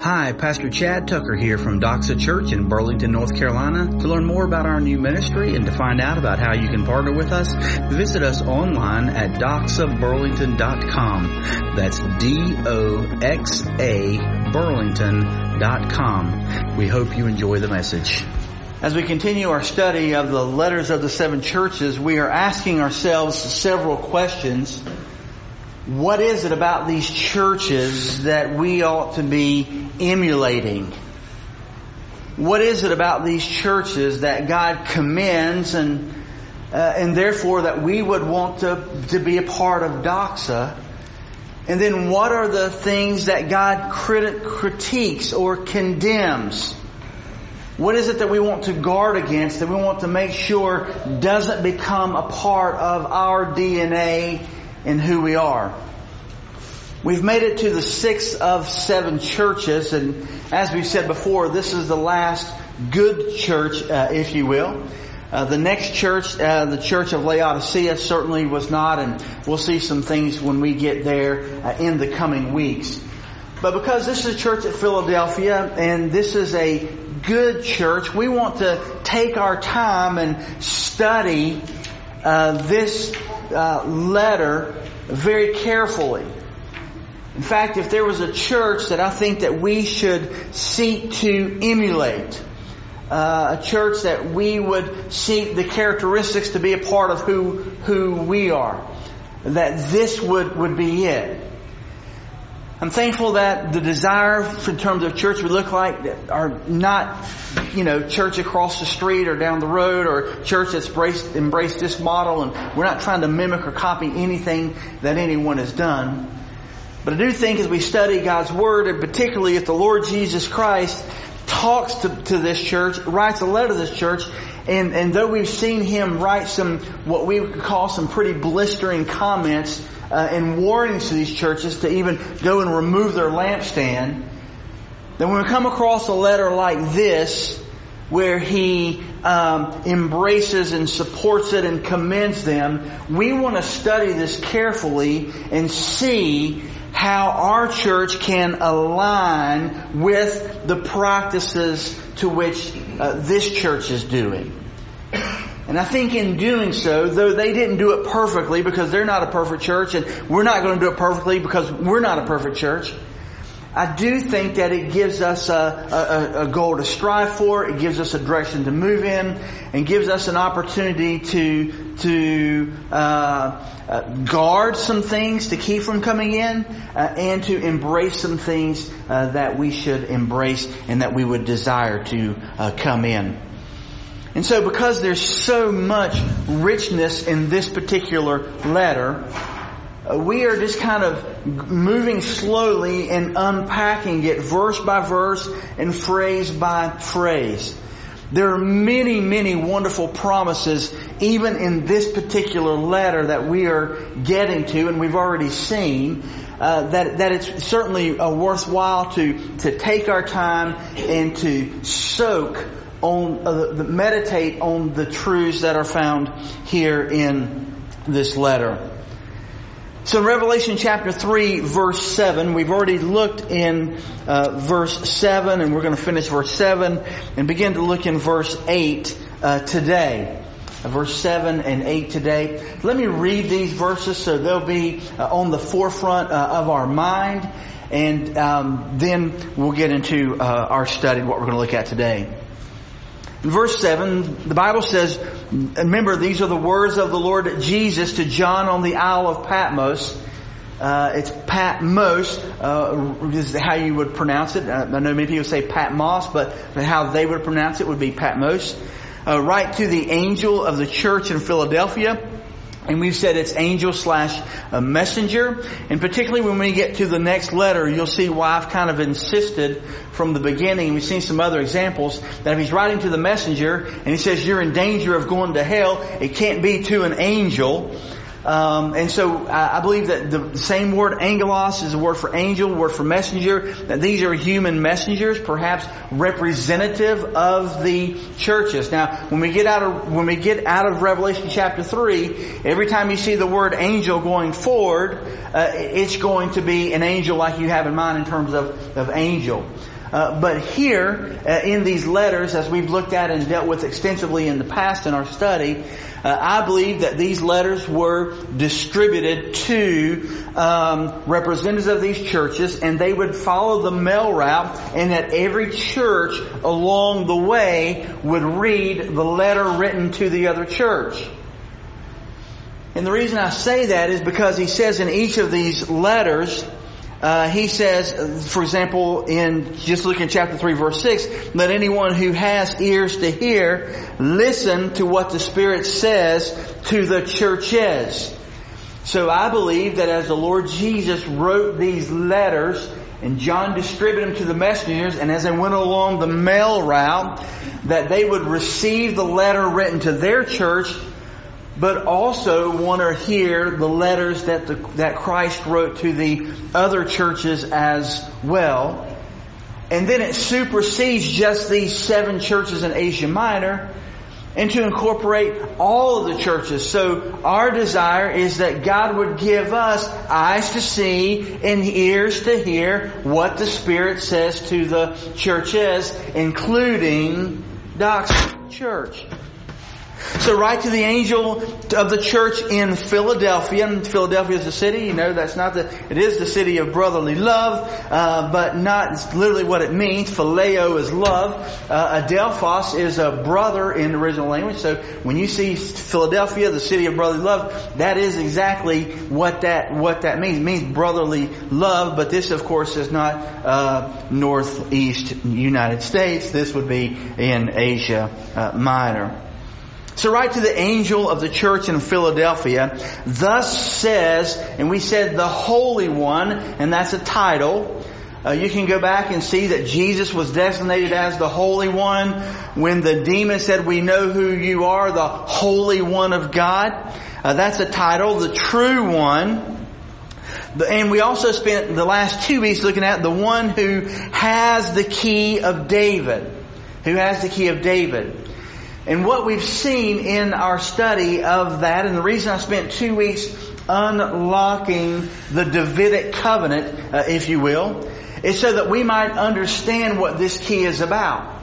Hi, Pastor Chad Tucker here from Doxa Church in Burlington, North Carolina. To learn more about our new ministry and to find out about how you can partner with us, visit us online at doxaburlington.com. That's D-O-X-A burlington.com. We hope you enjoy the message. As we continue our study of the letters of the seven churches, we are asking ourselves several questions what is it about these churches that we ought to be emulating? What is it about these churches that God commends and uh, and therefore that we would want to, to be a part of Doxa? And then what are the things that God crit- critiques or condemns? What is it that we want to guard against, that we want to make sure doesn't become a part of our DNA in who we are. We've made it to the sixth of seven churches, and as we said before, this is the last good church, uh, if you will. Uh, the next church, uh, the church of Laodicea, certainly was not, and we'll see some things when we get there uh, in the coming weeks. But because this is a church at Philadelphia, and this is a good church, we want to take our time and study uh, this uh, letter very carefully. In fact, if there was a church that I think that we should seek to emulate, uh, a church that we would seek the characteristics to be a part of who who we are, that this would would be it. I'm thankful that the desire in terms of church we look like are not, you know, church across the street or down the road or church that's embraced, embraced this model and we're not trying to mimic or copy anything that anyone has done. But I do think as we study God's Word and particularly if the Lord Jesus Christ talks to, to this church, writes a letter to this church, and, and though we've seen him write some, what we would call some pretty blistering comments, uh, and warnings to these churches to even go and remove their lampstand, then when we come across a letter like this, where he um, embraces and supports it and commends them, we want to study this carefully and see how our church can align with the practices to which uh, this church is doing. And I think in doing so, though they didn't do it perfectly because they're not a perfect church and we're not going to do it perfectly because we're not a perfect church, I do think that it gives us a, a, a, goal to strive for, it gives us a direction to move in, and gives us an opportunity to to uh, uh, guard some things to keep from coming in, uh, and to embrace some things uh, that we should embrace and that we would desire to uh, come in. And so because there's so much richness in this particular letter, uh, we are just kind of moving slowly and unpacking it verse by verse and phrase by phrase. There are many, many wonderful promises even in this particular letter that we are getting to and we've already seen. Uh, that that it's certainly uh, worthwhile to to take our time and to soak on, uh, meditate on the truths that are found here in this letter. So in Revelation chapter 3 verse 7, we've already looked in uh, verse 7 and we're going to finish verse 7 and begin to look in verse 8 uh, today. Uh, verse 7 and 8 today. Let me read these verses so they'll be uh, on the forefront uh, of our mind and um, then we'll get into our study, what we're going to look at today. In verse 7, the Bible says, remember these are the words of the Lord Jesus to John on the Isle of Patmos. Uh, it's Patmos, uh, is how you would pronounce it. Uh, I know many people say Patmos, but how they would pronounce it would be Patmos. Uh, right to the angel of the church in Philadelphia. And we've said it's angel slash uh, messenger. And particularly when we get to the next letter, you'll see why I've kind of insisted from the beginning. We've seen some other examples that if he's writing to the messenger and he says you're in danger of going to hell, it can't be to an angel. Um, and so I, I, believe that the same word angelos is a word for angel, word for messenger, that these are human messengers, perhaps representative of the churches. Now, when we get out of, when we get out of Revelation chapter 3, every time you see the word angel going forward, uh, it's going to be an angel like you have in mind in terms of, of angel. Uh, but here, uh, in these letters, as we've looked at and dealt with extensively in the past in our study, uh, I believe that these letters were distributed to um, representatives of these churches, and they would follow the mail route, and that every church along the way would read the letter written to the other church. And the reason I say that is because he says in each of these letters, uh, he says, for example, in just look in chapter 3 verse 6, let anyone who has ears to hear listen to what the Spirit says to the churches. So I believe that as the Lord Jesus wrote these letters, and John distributed them to the messengers, and as they went along the mail route, that they would receive the letter written to their church but also want to hear the letters that the, that Christ wrote to the other churches as well. And then it supersedes just these seven churches in Asia Minor and to incorporate all of the churches. So our desire is that God would give us eyes to see and ears to hear what the Spirit says to the churches, including Doxa Church. So write to the angel of the church in Philadelphia. And Philadelphia is a city. You know, that's not the, it is the city of brotherly love, uh, but not literally what it means. Phileo is love. Uh, Adelphos is a brother in the original language. So when you see Philadelphia, the city of brotherly love, that is exactly what that, what that means. It means brotherly love, but this of course is not, uh, northeast United States. This would be in Asia uh, Minor. So write to the angel of the church in Philadelphia, thus says, and we said the Holy One, and that's a title. Uh, you can go back and see that Jesus was designated as the Holy One when the demon said, we know who you are, the Holy One of God. Uh, that's a title, the true one. And we also spent the last two weeks looking at the one who has the key of David. Who has the key of David. And what we've seen in our study of that, and the reason I spent two weeks unlocking the Davidic covenant, uh, if you will, is so that we might understand what this key is about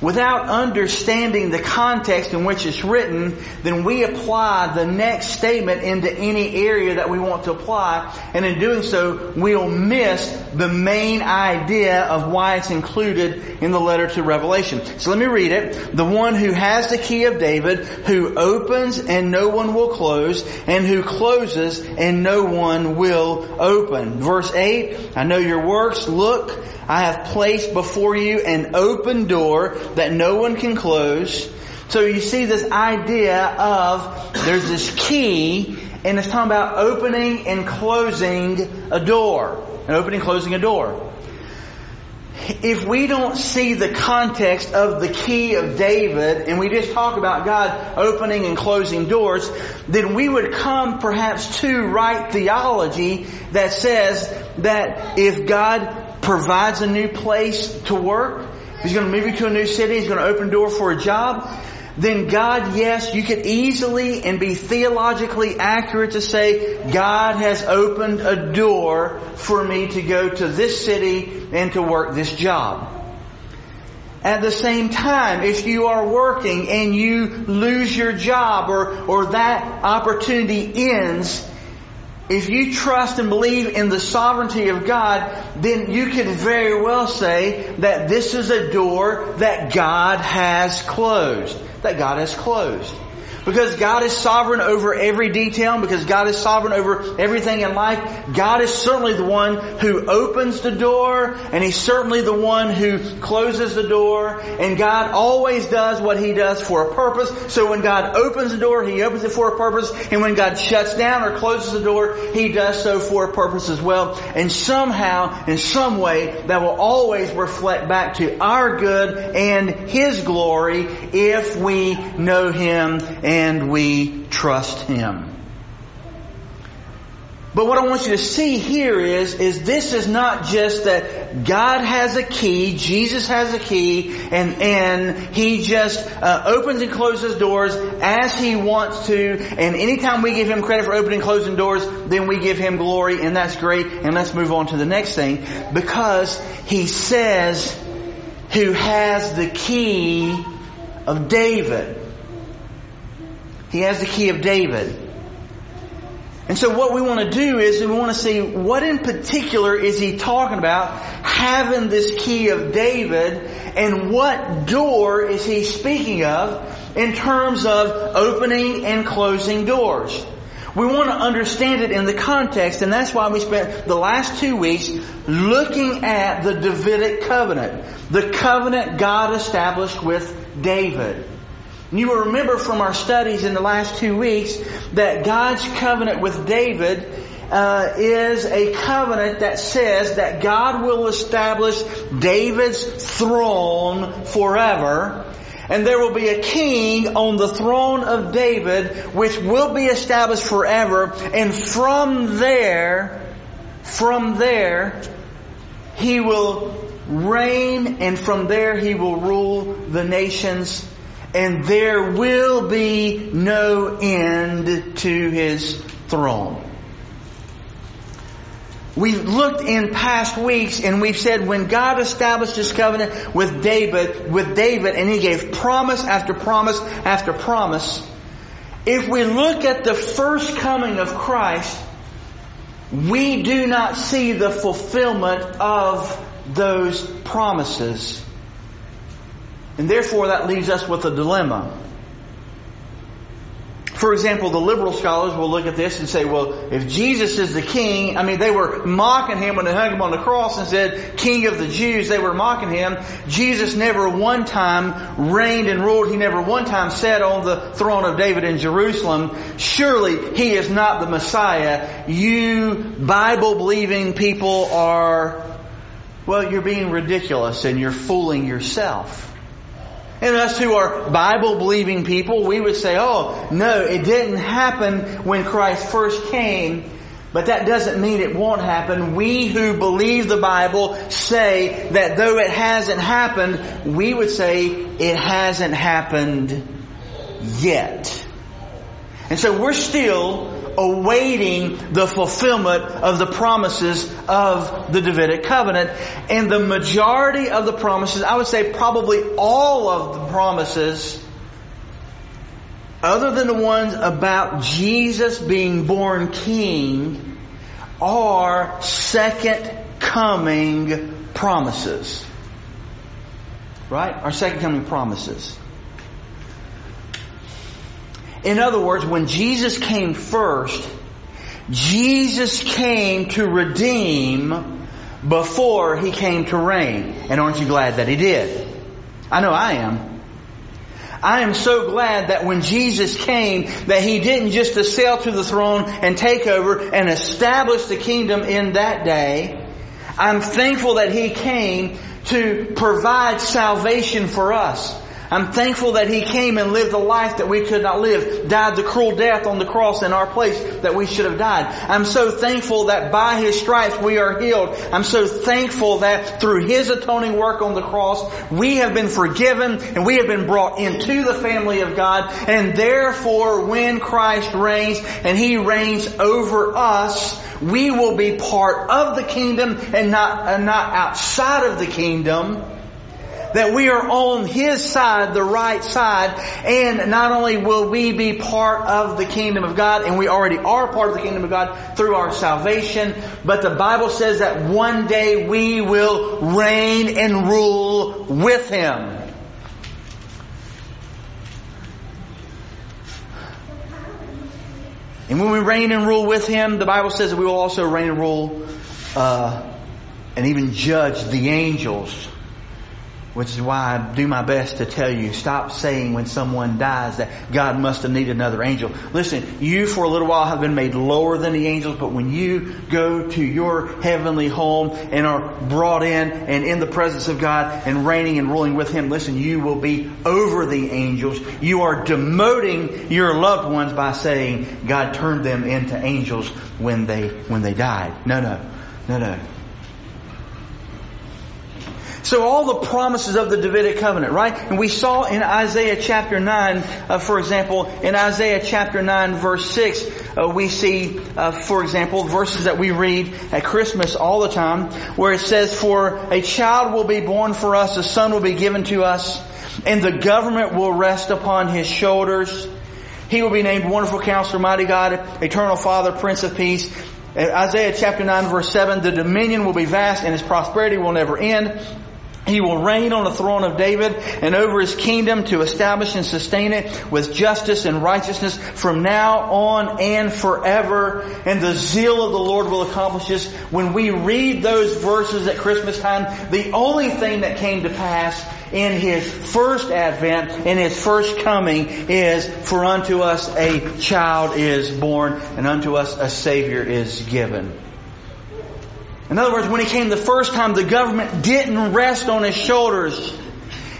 without understanding the context in which it's written, then we apply the next statement into any area that we want to apply, and in doing so, we'll miss the main idea of why it's included in the letter to Revelation. So let me read it. The one who has the key of David, who opens and no one will close, and who closes and no one will open. Verse 8, I know your works. Look, I have placed before you an open door that no one can close. So you see this idea of there's this key and it's talking about opening and closing a door. And opening closing a door. If we don't see the context of the key of David and we just talk about God opening and closing doors, then we would come perhaps to right theology that says that if God provides a new place to work, He's going to move you to a new city, He's going to open door for a job, then God, yes, you could easily and be theologically accurate to say, God has opened a door for me to go to this city and to work this job. At the same time, if you are working and you lose your job or, or that opportunity ends, if you trust and believe in the sovereignty of God, then you can very well say that this is a door that God has closed. That God has closed. Because God is sovereign over every detail, because God is sovereign over everything in life, God is certainly the one who opens the door, and He's certainly the one who closes the door, and God always does what He does for a purpose. So when God opens the door, He opens it for a purpose, and when God shuts down or closes the door, He does so for a purpose as well. And somehow, in some way, that will always reflect back to our good and His glory if we know Him and we trust Him. But what I want you to see here is, is this is not just that God has a key, Jesus has a key, and, and He just uh, opens and closes doors as He wants to, and anytime we give Him credit for opening and closing doors, then we give Him glory, and that's great, and let's move on to the next thing, because He says who has the key of David. He has the key of David. And so what we want to do is we want to see what in particular is he talking about having this key of David and what door is he speaking of in terms of opening and closing doors. We want to understand it in the context and that's why we spent the last two weeks looking at the Davidic covenant. The covenant God established with David. You will remember from our studies in the last two weeks that God's covenant with David uh, is a covenant that says that God will establish David's throne forever. And there will be a king on the throne of David which will be established forever. And from there, from there, he will reign and from there he will rule the nations and there will be no end to his throne. We've looked in past weeks and we've said when God established his covenant with David, with David and he gave promise after promise after promise, if we look at the first coming of Christ, we do not see the fulfillment of those promises. And therefore that leaves us with a dilemma. For example, the liberal scholars will look at this and say, well, if Jesus is the king, I mean, they were mocking him when they hung him on the cross and said, King of the Jews, they were mocking him. Jesus never one time reigned and ruled. He never one time sat on the throne of David in Jerusalem. Surely he is not the Messiah. You Bible believing people are, well, you're being ridiculous and you're fooling yourself. And us who are Bible believing people, we would say, oh, no, it didn't happen when Christ first came. But that doesn't mean it won't happen. We who believe the Bible say that though it hasn't happened, we would say it hasn't happened yet. And so we're still awaiting the fulfillment of the promises of the Davidic covenant. And the majority of the promises, I would say probably all of the promises, other than the ones about Jesus being born king, are second coming promises. Right? Our second coming promises. In other words, when Jesus came first, Jesus came to redeem before he came to reign. And aren't you glad that he did? I know I am. I am so glad that when Jesus came, that he didn't just assail to the throne and take over and establish the kingdom in that day. I'm thankful that he came to provide salvation for us. I'm thankful that He came and lived a life that we could not live, died the cruel death on the cross in our place that we should have died. I'm so thankful that by His stripes we are healed. I'm so thankful that through His atoning work on the cross, we have been forgiven and we have been brought into the family of God. And therefore, when Christ reigns and He reigns over us, we will be part of the kingdom and not, and not outside of the kingdom that we are on His side, the right side, and not only will we be part of the kingdom of God, and we already are part of the kingdom of God through our salvation, but the Bible says that one day we will reign and rule with Him. And when we reign and rule with Him, the Bible says that we will also reign and rule uh, and even judge the angels Which is why I do my best to tell you, stop saying when someone dies that God must have needed another angel. Listen, you for a little while have been made lower than the angels, but when you go to your heavenly home and are brought in and in the presence of God and reigning and ruling with Him, listen, you will be over the angels. You are demoting your loved ones by saying God turned them into angels when they, when they died. No, no, no, no. So all the promises of the Davidic covenant, right? And we saw in Isaiah chapter 9, uh, for example, in Isaiah chapter 9 verse 6, uh, we see, uh, for example, verses that we read at Christmas all the time, where it says, for a child will be born for us, a son will be given to us, and the government will rest upon his shoulders. He will be named Wonderful Counselor, Mighty God, Eternal Father, Prince of Peace. Isaiah chapter 9 verse 7, the dominion will be vast and his prosperity will never end. He will reign on the throne of David and over his kingdom to establish and sustain it with justice and righteousness from now on and forever. And the zeal of the Lord will accomplish this. When we read those verses at Christmas time, the only thing that came to pass in his first advent, in his first coming, is for unto us a child is born and unto us a savior is given. In other words, when he came the first time, the government didn't rest on his shoulders.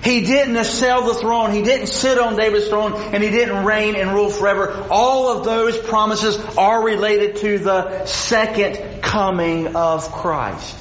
He didn't assail the throne. He didn't sit on David's throne and he didn't reign and rule forever. All of those promises are related to the second coming of Christ.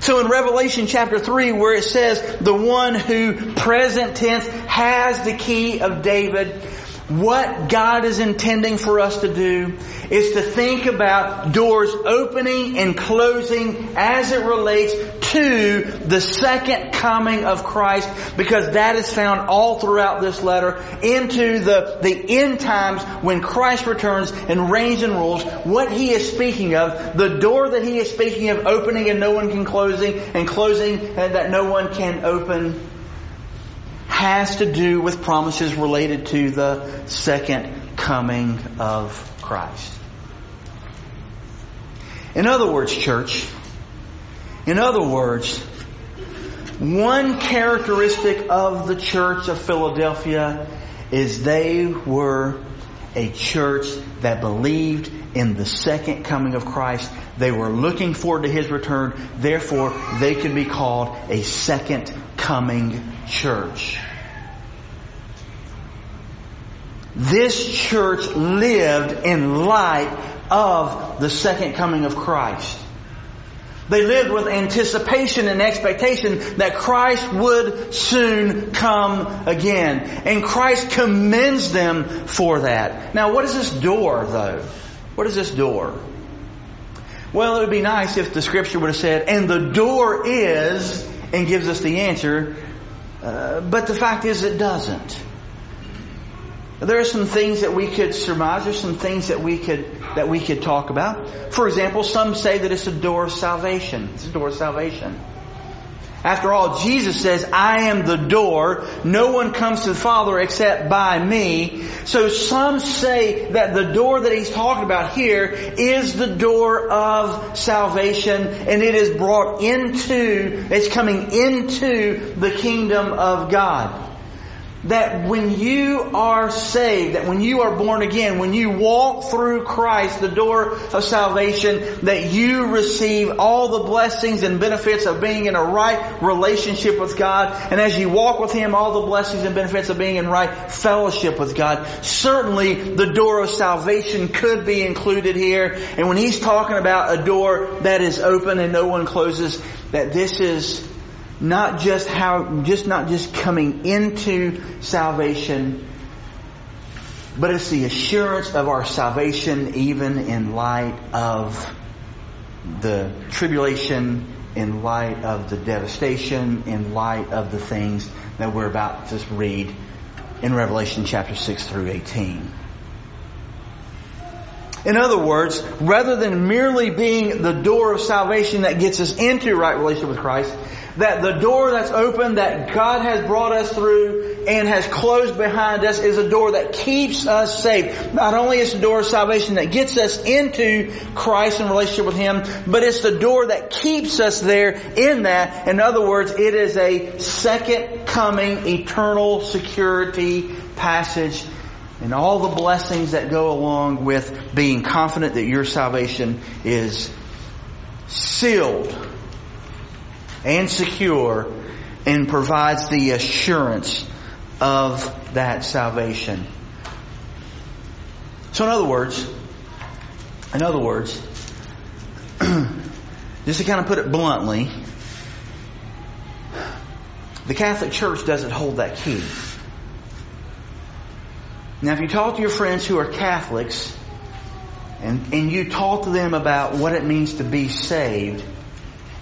So in Revelation chapter 3 where it says the one who present tense has the key of David, what God is intending for us to do is to think about doors opening and closing as it relates to the second coming of Christ because that is found all throughout this letter into the, the end times when Christ returns and reigns and rules. What he is speaking of, the door that he is speaking of opening and no one can closing and closing and that no one can open has to do with promises related to the second coming of Christ. In other words, church, in other words, one characteristic of the church of Philadelphia is they were a church that believed in the second coming of Christ. They were looking forward to His return. Therefore, they could be called a second coming church. This church lived in light of the second coming of Christ. They lived with anticipation and expectation that Christ would soon come again. And Christ commends them for that. Now what is this door though? What is this door? Well, it would be nice if the scripture would have said, and the door is, and gives us the answer. Uh, but the fact is it doesn't. There are some things that we could surmise. There's some things that we could that we could talk about. For example, some say that it's a door of salvation. It's a door of salvation. After all, Jesus says, I am the door. No one comes to the Father except by me. So some say that the door that he's talking about here is the door of salvation and it is brought into, it's coming into the kingdom of God that when you are saved, that when you are born again, when you walk through Christ, the door of salvation, that you receive all the blessings and benefits of being in a right relationship with God. And as you walk with Him, all the blessings and benefits of being in right fellowship with God. Certainly the door of salvation could be included here. And when He's talking about a door that is open and no one closes, that this is not just how, just not just coming into salvation, but it's the assurance of our salvation even in light of the tribulation, in light of the devastation, in light of the things that we're about to read in Revelation chapter 6 through 18. In other words, rather than merely being the door of salvation that gets us into right relationship with Christ, that the door that's open that God has brought us through and has closed behind us is a door that keeps us safe. Not only is the door of salvation that gets us into Christ and relationship with Him, but it's the door that keeps us there in that. In other words, it is a second coming eternal security passage and all the blessings that go along with being confident that your salvation is sealed and secure and provides the assurance of that salvation. So in other words, in other words, just to kind of put it bluntly, the Catholic Church doesn't hold that key. Now, if you talk to your friends who are Catholics and, and you talk to them about what it means to be saved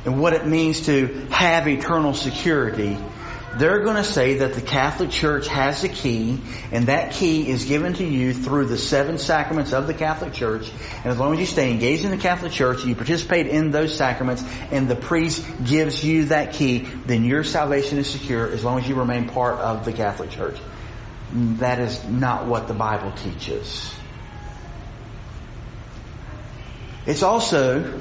and what it means to have eternal security, they're going to say that the Catholic Church has a key, and that key is given to you through the seven sacraments of the Catholic Church. And as long as you stay engaged in the Catholic Church, you participate in those sacraments, and the priest gives you that key, then your salvation is secure as long as you remain part of the Catholic Church. That is not what the Bible teaches. It's also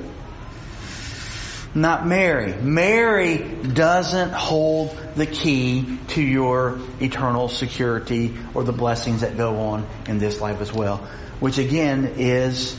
not Mary. Mary doesn't hold the key to your eternal security or the blessings that go on in this life as well. Which again is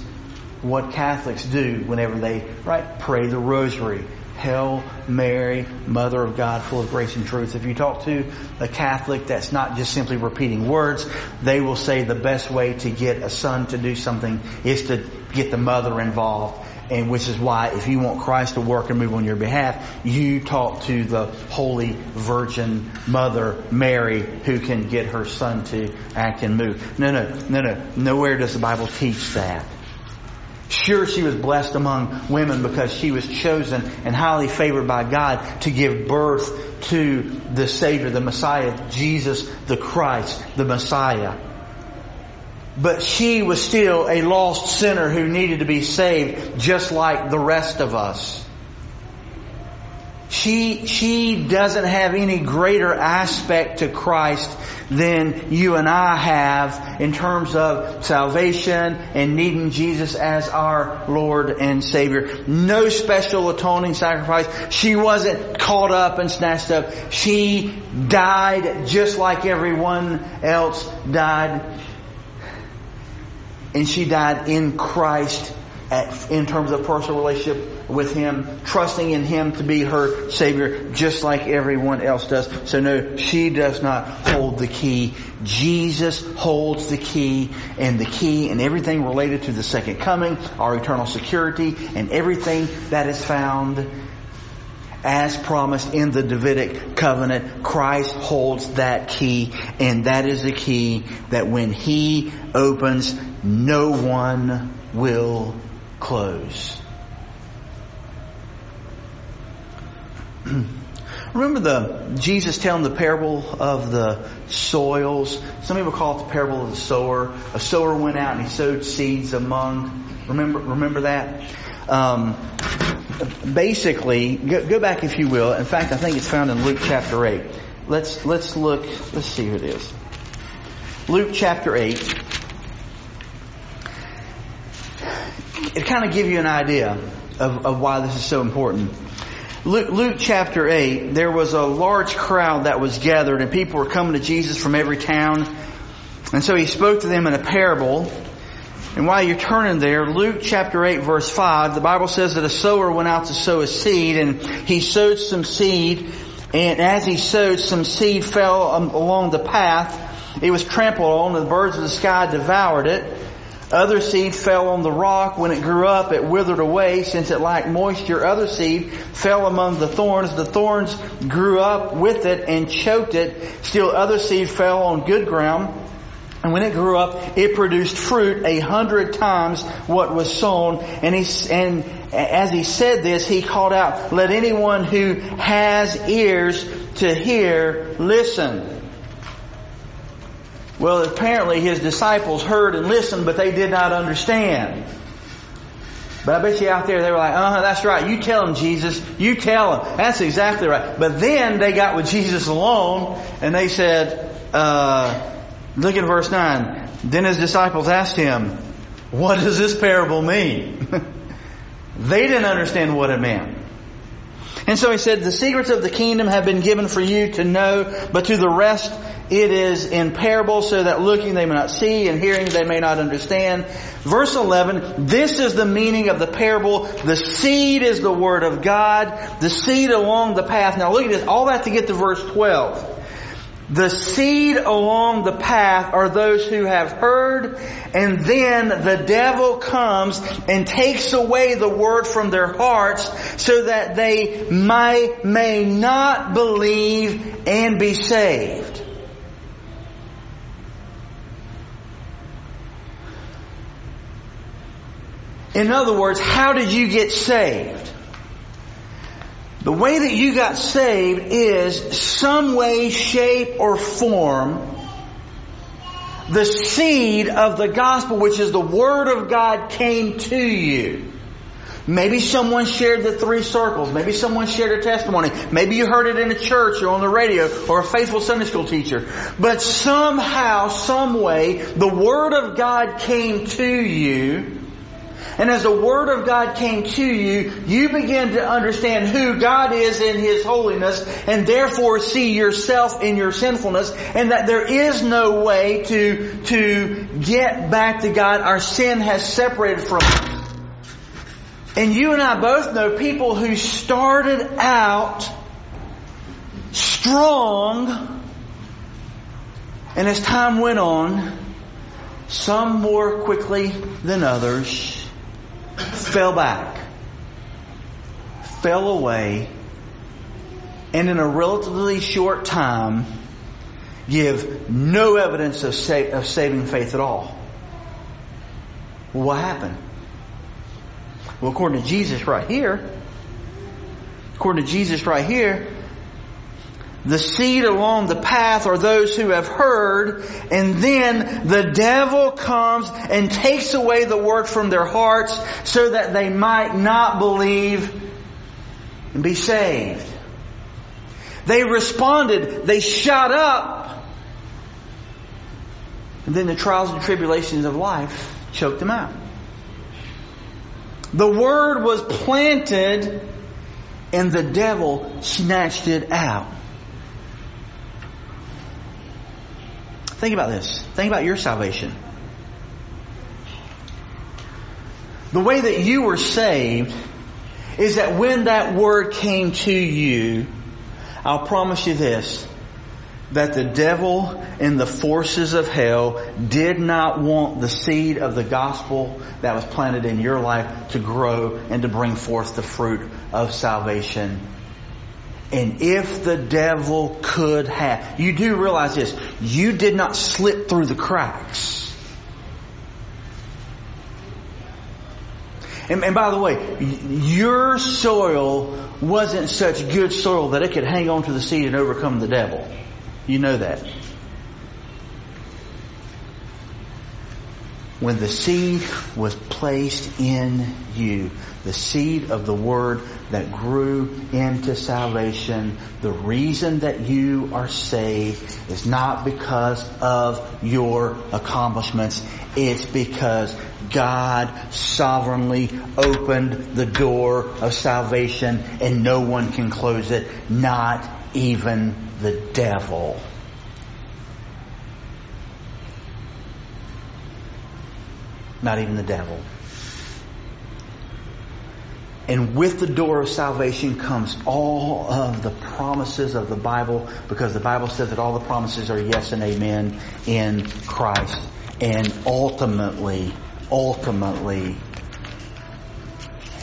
what Catholics do whenever they, right, pray the rosary, Hail Mary, Mother of God, full of grace and truth. If you talk to a Catholic that's not just simply repeating words, they will say the best way to get a son to do something is to get the mother involved. And which is why if you want Christ to work and move on your behalf, you talk to the Holy Virgin Mother Mary who can get her son to act and move. No, no, no, no. Nowhere does the Bible teach that. Sure, she was blessed among women because she was chosen and highly favored by God to give birth to the Savior, the Messiah, Jesus the Christ, the Messiah. But she was still a lost sinner who needed to be saved just like the rest of us. She, she doesn't have any greater aspect to Christ than you and I have in terms of salvation and needing Jesus as our Lord and Savior. No special atoning sacrifice. She wasn't caught up and snatched up. She died just like everyone else died. And she died in Christ at, in terms of personal relationship with Him, trusting in Him to be her Savior, just like everyone else does. So no, she does not hold the key. Jesus holds the key, and the key and everything related to the second coming, our eternal security, and everything that is found as promised in the Davidic covenant, Christ holds that key, and that is the key that when He opens, no one will close. Remember the Jesus telling the parable of the soils. Some people call it the parable of the sower. A sower went out and he sowed seeds among. Remember, remember that. Um, basically, go, go, back if you will. In fact, I think it's found in Luke chapter eight. Let's let's look. Let's see who it is. Luke chapter eight. It kind of give you an idea of, of why this is so important. Luke, Luke, chapter 8, there was a large crowd that was gathered and people were coming to Jesus from every town. And so he spoke to them in a parable. And while you're turning there, Luke chapter 8 verse 5, the Bible says that a sower went out to sow his seed and he sowed some seed and as he sowed, some seed fell um, along the path. It was trampled on and the birds of the sky devoured it. Other seed fell on the rock. When it grew up, it withered away since it lacked moisture. Other seed fell among the thorns. The thorns grew up with it and choked it. Still other seed fell on good ground. And when it grew up, it produced fruit a hundred times what was sown. And he, and as he said this, he called out, let anyone who has ears to hear listen. Well, apparently his disciples heard and listened, but they did not understand. But I bet you out there they were like, uh huh, that's right. You tell him, Jesus. You tell him. That's exactly right. But then they got with Jesus alone and they said, uh, look at verse 9. Then his disciples asked him, what does this parable mean? they didn't understand what it meant. And so he said, the secrets of the kingdom have been given for you to know, but to the rest it is in parables so that looking they may not see and hearing they may not understand. Verse 11, this is the meaning of the parable. The seed is the word of God. The seed along the path. Now look at this, all that to get to verse 12. The seed along the path are those who have heard, and then the devil comes and takes away the word from their hearts so that they may, may not believe and be saved. In other words, how did you get saved? The way that you got saved is some way, shape, or form the seed of the gospel, which is the word of God, came to you. Maybe someone shared the three circles. Maybe someone shared a testimony. Maybe you heard it in a church or on the radio or a faithful Sunday school teacher. But somehow, some way, the Word of God came to you and as the Word of God came to you, you began to understand who God is in His holiness and therefore see yourself in your sinfulness and that there is no way to, to get back to God. Our sin has separated from us. And you and I both know people who started out strong and as time went on, some more quickly than others, fell back, fell away, and in a relatively short time give no evidence of, sa- of saving faith at all. What happened? Well, according to Jesus right here, according to Jesus right here, the seed along the path are those who have heard, and then the devil comes and takes away the word from their hearts so that they might not believe and be saved. They responded, they shot up, and then the trials and tribulations of life choked them out. The word was planted, and the devil snatched it out. Think about this. Think about your salvation. The way that you were saved is that when that word came to you, I'll promise you this, that the devil and the forces of hell did not want the seed of the gospel that was planted in your life to grow and to bring forth the fruit of salvation and if the devil could have, you do realize this, you did not slip through the cracks. And, and, by the way, your soil wasn't such good soil that it could hang on to the seed and overcome the devil. You know that. when the seed was placed in you, the seed of the word that grew into salvation, the reason that you are saved is not because of your accomplishments. It's because God sovereignly opened the door of salvation and no one can close it, not even the devil. not even the devil. And with the door of salvation comes all of the promises of the Bible because the Bible says that all the promises are yes and amen in Christ. And ultimately, ultimately,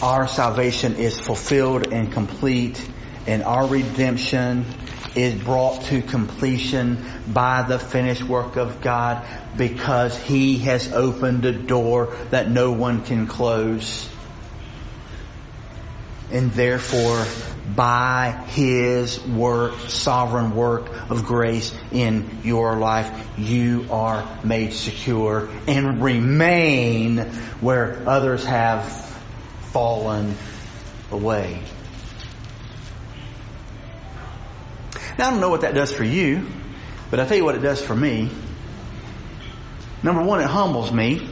our salvation is fulfilled and complete and our redemption is brought to completion by the finished work of God because He has opened a door that no one can close. And therefore, by His work, sovereign work of grace in your life, you are made secure and remain where others have fallen away. Now, I don't know what that does for you, but I'll tell you what it does for me. Number one, it humbles me.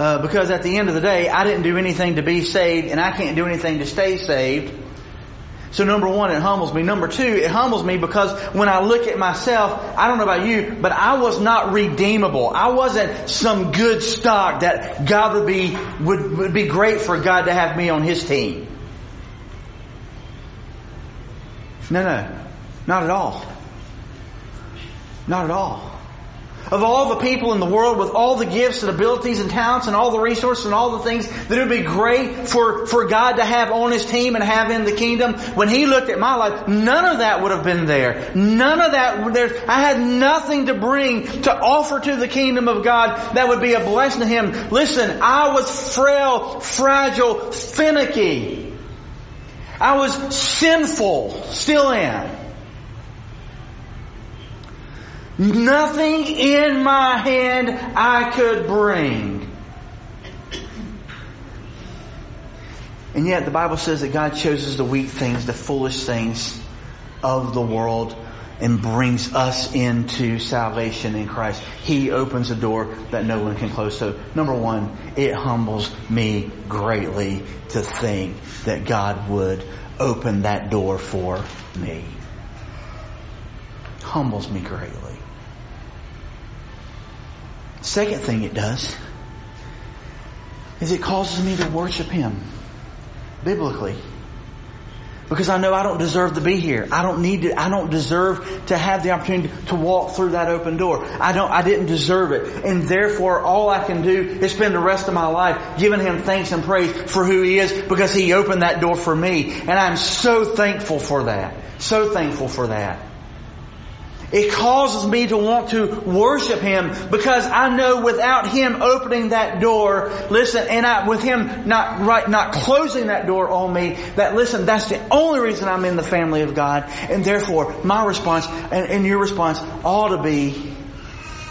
Uh, because at the end of the day, I didn't do anything to be saved, and I can't do anything to stay saved. So number one, it humbles me. Number two, it humbles me because when I look at myself, I don't know about you, but I was not redeemable. I wasn't some good stock that God would be, would, would be great for God to have me on His team. No, no. Not at all. Not at all. Of all the people in the world with all the gifts and abilities and talents and all the resources and all the things that it would be great for, for God to have on His team and have in the kingdom, when He looked at my life, none of that would have been there. None of that, there, I had nothing to bring to offer to the kingdom of God that would be a blessing to Him. Listen, I was frail, fragile, finicky. I was sinful, still am. Nothing in my hand I could bring. And yet the Bible says that God chooses the weak things, the foolish things of the world and brings us into salvation in Christ. He opens a door that no one can close. So number one, it humbles me greatly to think that God would open that door for me. Humbles me greatly. Second thing it does is it causes me to worship Him biblically. Because I know I don't deserve to be here. I don't need to, I don't deserve to have the opportunity to walk through that open door. I don't, I didn't deserve it. And therefore all I can do is spend the rest of my life giving Him thanks and praise for who He is because He opened that door for me. And I'm so thankful for that. So thankful for that. It causes me to want to worship Him because I know without Him opening that door, listen, and I, with Him not right, not closing that door on me, that listen, that's the only reason I'm in the family of God. And therefore, my response and, and your response ought to be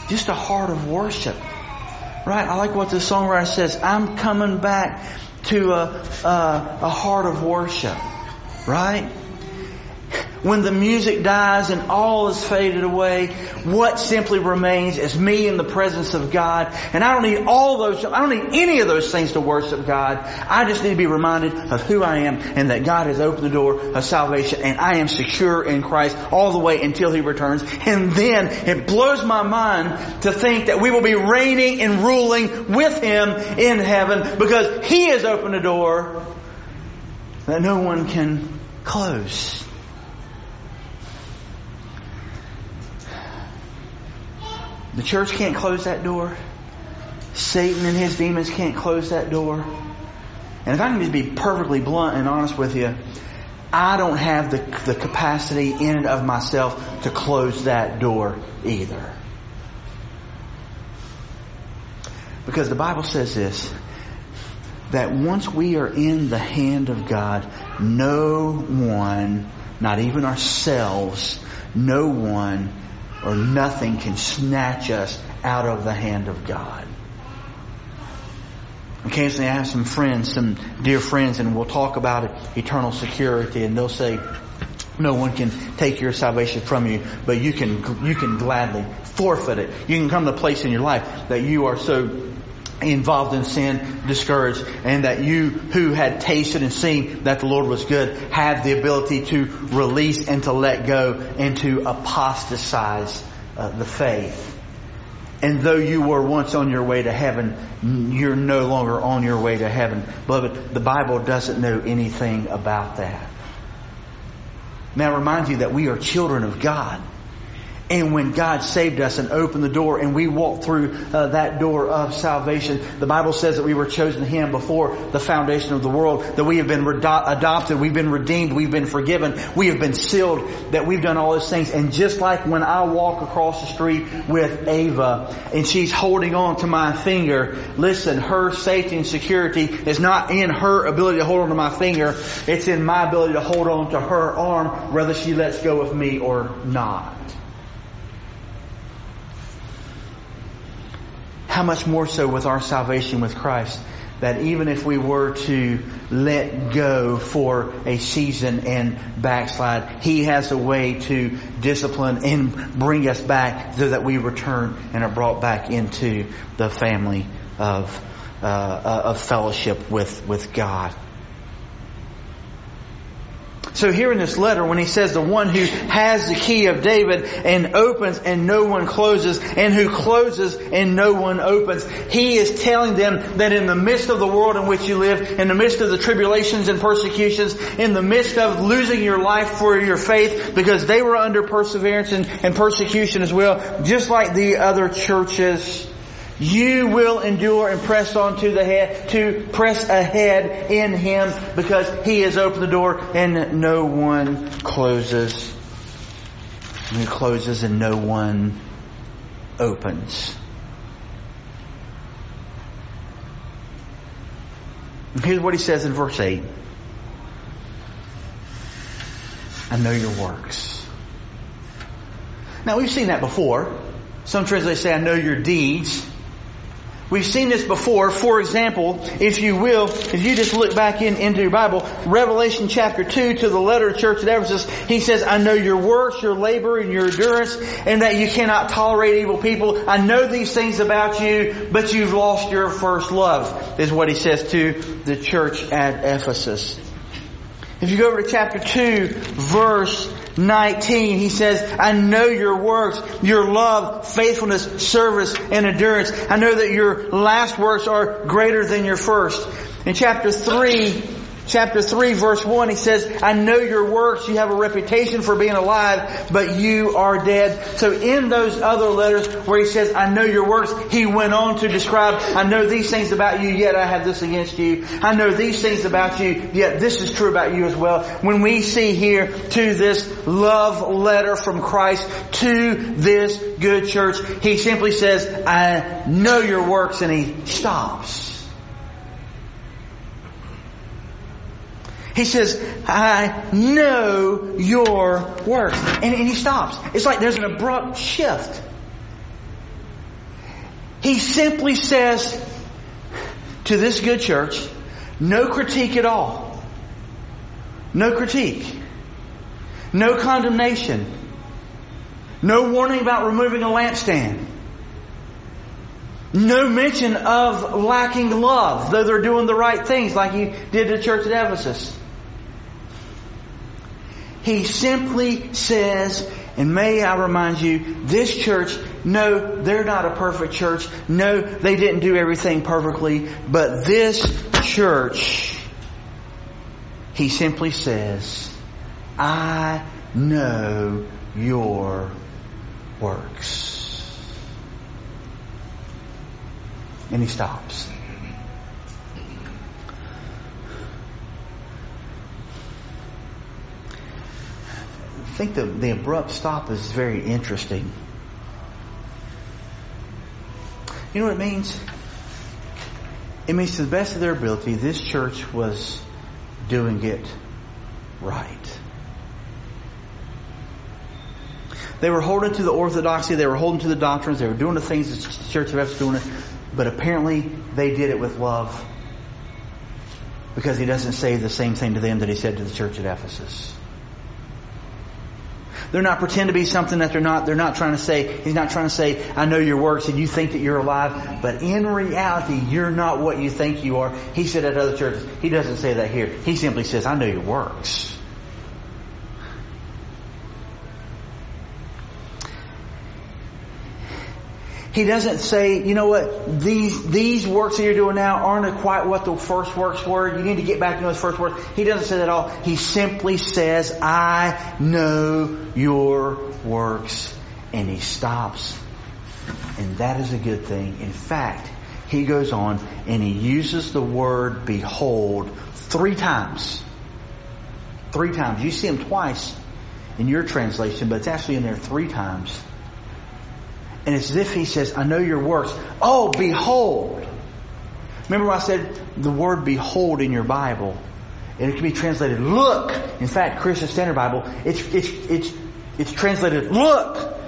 just a heart of worship. Right? I like what the songwriter says. I'm coming back to a, a, a heart of worship. Right? When the music dies and all is faded away, what simply remains is me in the presence of God. And I don't need all those, I don't need any of those things to worship God. I just need to be reminded of who I am and that God has opened the door of salvation and I am secure in Christ all the way until He returns. And then it blows my mind to think that we will be reigning and ruling with Him in heaven because He has opened a door that no one can close. The church can't close that door. Satan and his demons can't close that door. And if I can just be perfectly blunt and honest with you, I don't have the, the capacity in and of myself to close that door either. Because the Bible says this, that once we are in the hand of God, no one, not even ourselves, no one or nothing can snatch us out of the hand of God. Occasionally I have some friends, some dear friends, and we'll talk about eternal security, and they'll say, no one can take your salvation from you, but you can, you can gladly forfeit it. You can come to a place in your life that you are so involved in sin, discouraged, and that you who had tasted and seen that the Lord was good have the ability to release and to let go and to apostatize uh, the faith. And though you were once on your way to heaven, you're no longer on your way to heaven. Beloved, the Bible doesn't know anything about that. Now, I remind you that we are children of God. And when God saved us and opened the door and we walked through uh, that door of salvation, the Bible says that we were chosen Him before the foundation of the world, that we have been adopted, we've been redeemed, we've been forgiven, we have been sealed, that we've done all those things. And just like when I walk across the street with Ava and she's holding on to my finger, listen, her safety and security is not in her ability to hold on to my finger, it's in my ability to hold on to her arm, whether she lets go of me or not. How much more so with our salvation with Christ? That even if we were to let go for a season and backslide, He has a way to discipline and bring us back so that we return and are brought back into the family of, uh, uh of fellowship with, with God. So here in this letter, when he says the one who has the key of David and opens and no one closes and who closes and no one opens, he is telling them that in the midst of the world in which you live, in the midst of the tribulations and persecutions, in the midst of losing your life for your faith, because they were under perseverance and, and persecution as well, just like the other churches, you will endure and press on to the head, to press ahead in Him because He has opened the door and no one closes. He closes and no one opens. Here's what he says in verse 8. I know your works. Now we've seen that before. Some translations say, I know your deeds. We've seen this before. For example, if you will, if you just look back in, into your Bible, Revelation chapter 2 to the letter to church at Ephesus, he says, I know your works, your labor, and your endurance, and that you cannot tolerate evil people. I know these things about you, but you've lost your first love, is what he says to the church at Ephesus. If you go over to chapter 2, verse 19, he says, I know your works, your love, faithfulness, service, and endurance. I know that your last works are greater than your first. In chapter 3, chapter 3 verse 1, he says, I know your works. You have a reputation for being alive, but you are dead. So in those other letters where he says, I know your works, he went on to describe, I know these things about you, yet I have this against you. I know these things about you, yet this is true about you as well. When we see here to this love letter from Christ to this good church, he simply says, I know your works, and he stops. He says, I know your works. And, and he stops. It's like there's an abrupt shift. He simply says to this good church, no critique at all. No critique. No condemnation. No warning about removing a lampstand. No mention of lacking love, though they're doing the right things like he did to the church at Ephesus. He simply says, and may I remind you, this church, no, they're not a perfect church. No, they didn't do everything perfectly. But this church, he simply says, I know your works. And he stops. Think the, the abrupt stop is very interesting. You know what it means? It means to the best of their ability, this church was doing it right. They were holding to the orthodoxy, they were holding to the doctrines, they were doing the things the church of Ephesus doing it, but apparently they did it with love. Because he doesn't say the same thing to them that he said to the church at Ephesus. They're not pretend to be something that they're not. They're not trying to say, he's not trying to say, I know your works and you think that you're alive, but in reality, you're not what you think you are. He said at other churches, he doesn't say that here. He simply says, I know your works. He doesn't say, you know what, these, these works that you're doing now aren't quite what the first works were. You need to get back to those first works. He doesn't say that at all. He simply says, I know your works and he stops. And that is a good thing. In fact, he goes on and he uses the word behold three times. Three times. You see him twice in your translation, but it's actually in there three times. And it's as if he says, I know your works. Oh, behold. Remember when I said the word behold in your Bible? And it can be translated look. In fact, Christian Standard Bible, it's, it's, it's, it's translated look.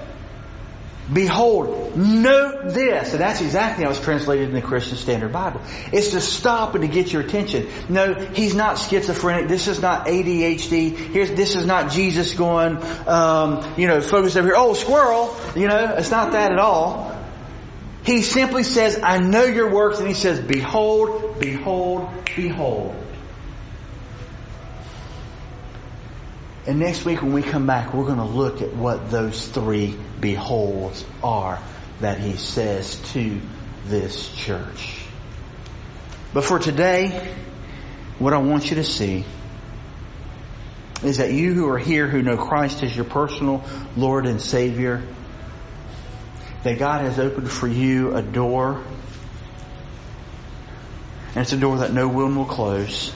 Behold, note this. And that's exactly how it's translated in the Christian Standard Bible. It's to stop and to get your attention. No, he's not schizophrenic. This is not ADHD. Here's, this is not Jesus going, um, you know, focused over here. Oh, squirrel. You know, it's not that at all. He simply says, I know your works. And he says, behold, behold, behold. And next week when we come back, we're going to look at what those three beholds are that he says to this church. But for today, what I want you to see is that you who are here who know Christ as your personal Lord and Savior, that God has opened for you a door, and it's a door that no one will close.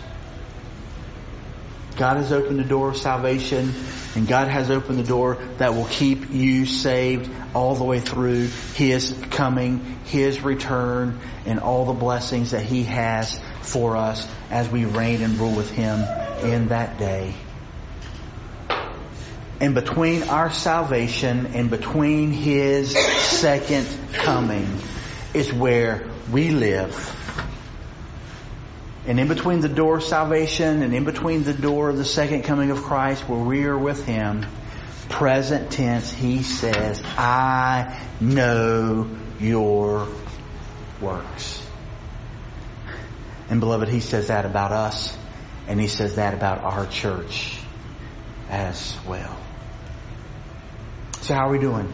God has opened the door of salvation and God has opened the door that will keep you saved all the way through His coming, His return, and all the blessings that He has for us as we reign and rule with Him in that day. And between our salvation and between His second coming is where we live and in between the door of salvation and in between the door of the second coming of Christ where we are with Him, present tense, He says, I know your works. And beloved, He says that about us and He says that about our church as well. So how are we doing?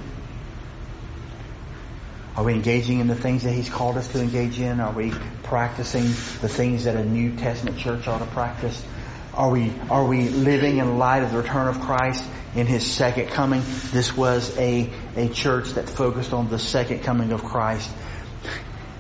Are we engaging in the things that He's called us to engage in? Are we practicing the things that a New Testament church ought to practice? Are we, are we living in light of the return of Christ in His second coming? This was a, a church that focused on the second coming of Christ.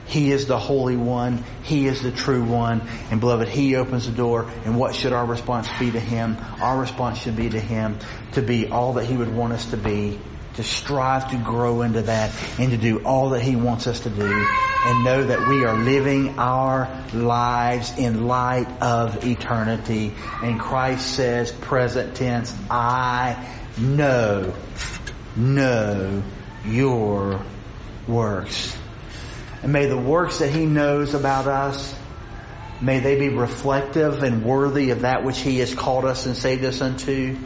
He is the Holy One. He is the true one. And beloved, He opens the door. And what should our response be to Him? Our response should be to Him to be all that He would want us to be to strive to grow into that and to do all that He wants us to do and know that we are living our lives in light of eternity. And Christ says, present tense, I know, know your works. And may the works that He knows about us May they be reflective and worthy of that which He has called us and saved us unto.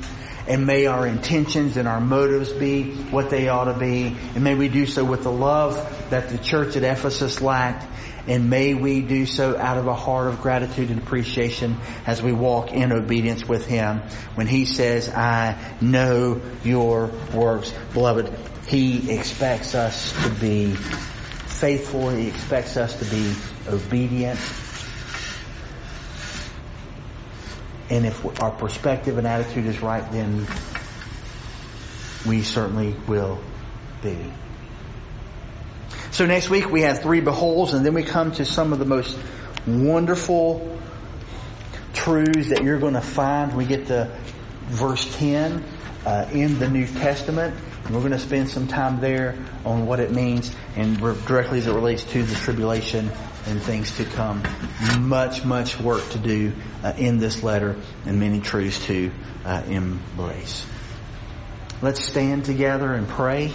And may our intentions and our motives be what they ought to be. And may we do so with the love that the church at Ephesus lacked. And may we do so out of a heart of gratitude and appreciation as we walk in obedience with Him. When He says, I know your works. Beloved, He expects us to be faithful. He expects us to be obedient. And if our perspective and attitude is right, then we certainly will be. So next week we have three beholds and then we come to some of the most wonderful truths that you're going to find we get to verse 10 uh, in the New Testament. And we're going to spend some time there on what it means and directly as it relates to the tribulation and things to come. Much, much work to do uh, in this letter and many truths to uh, embrace. Let's stand together and pray.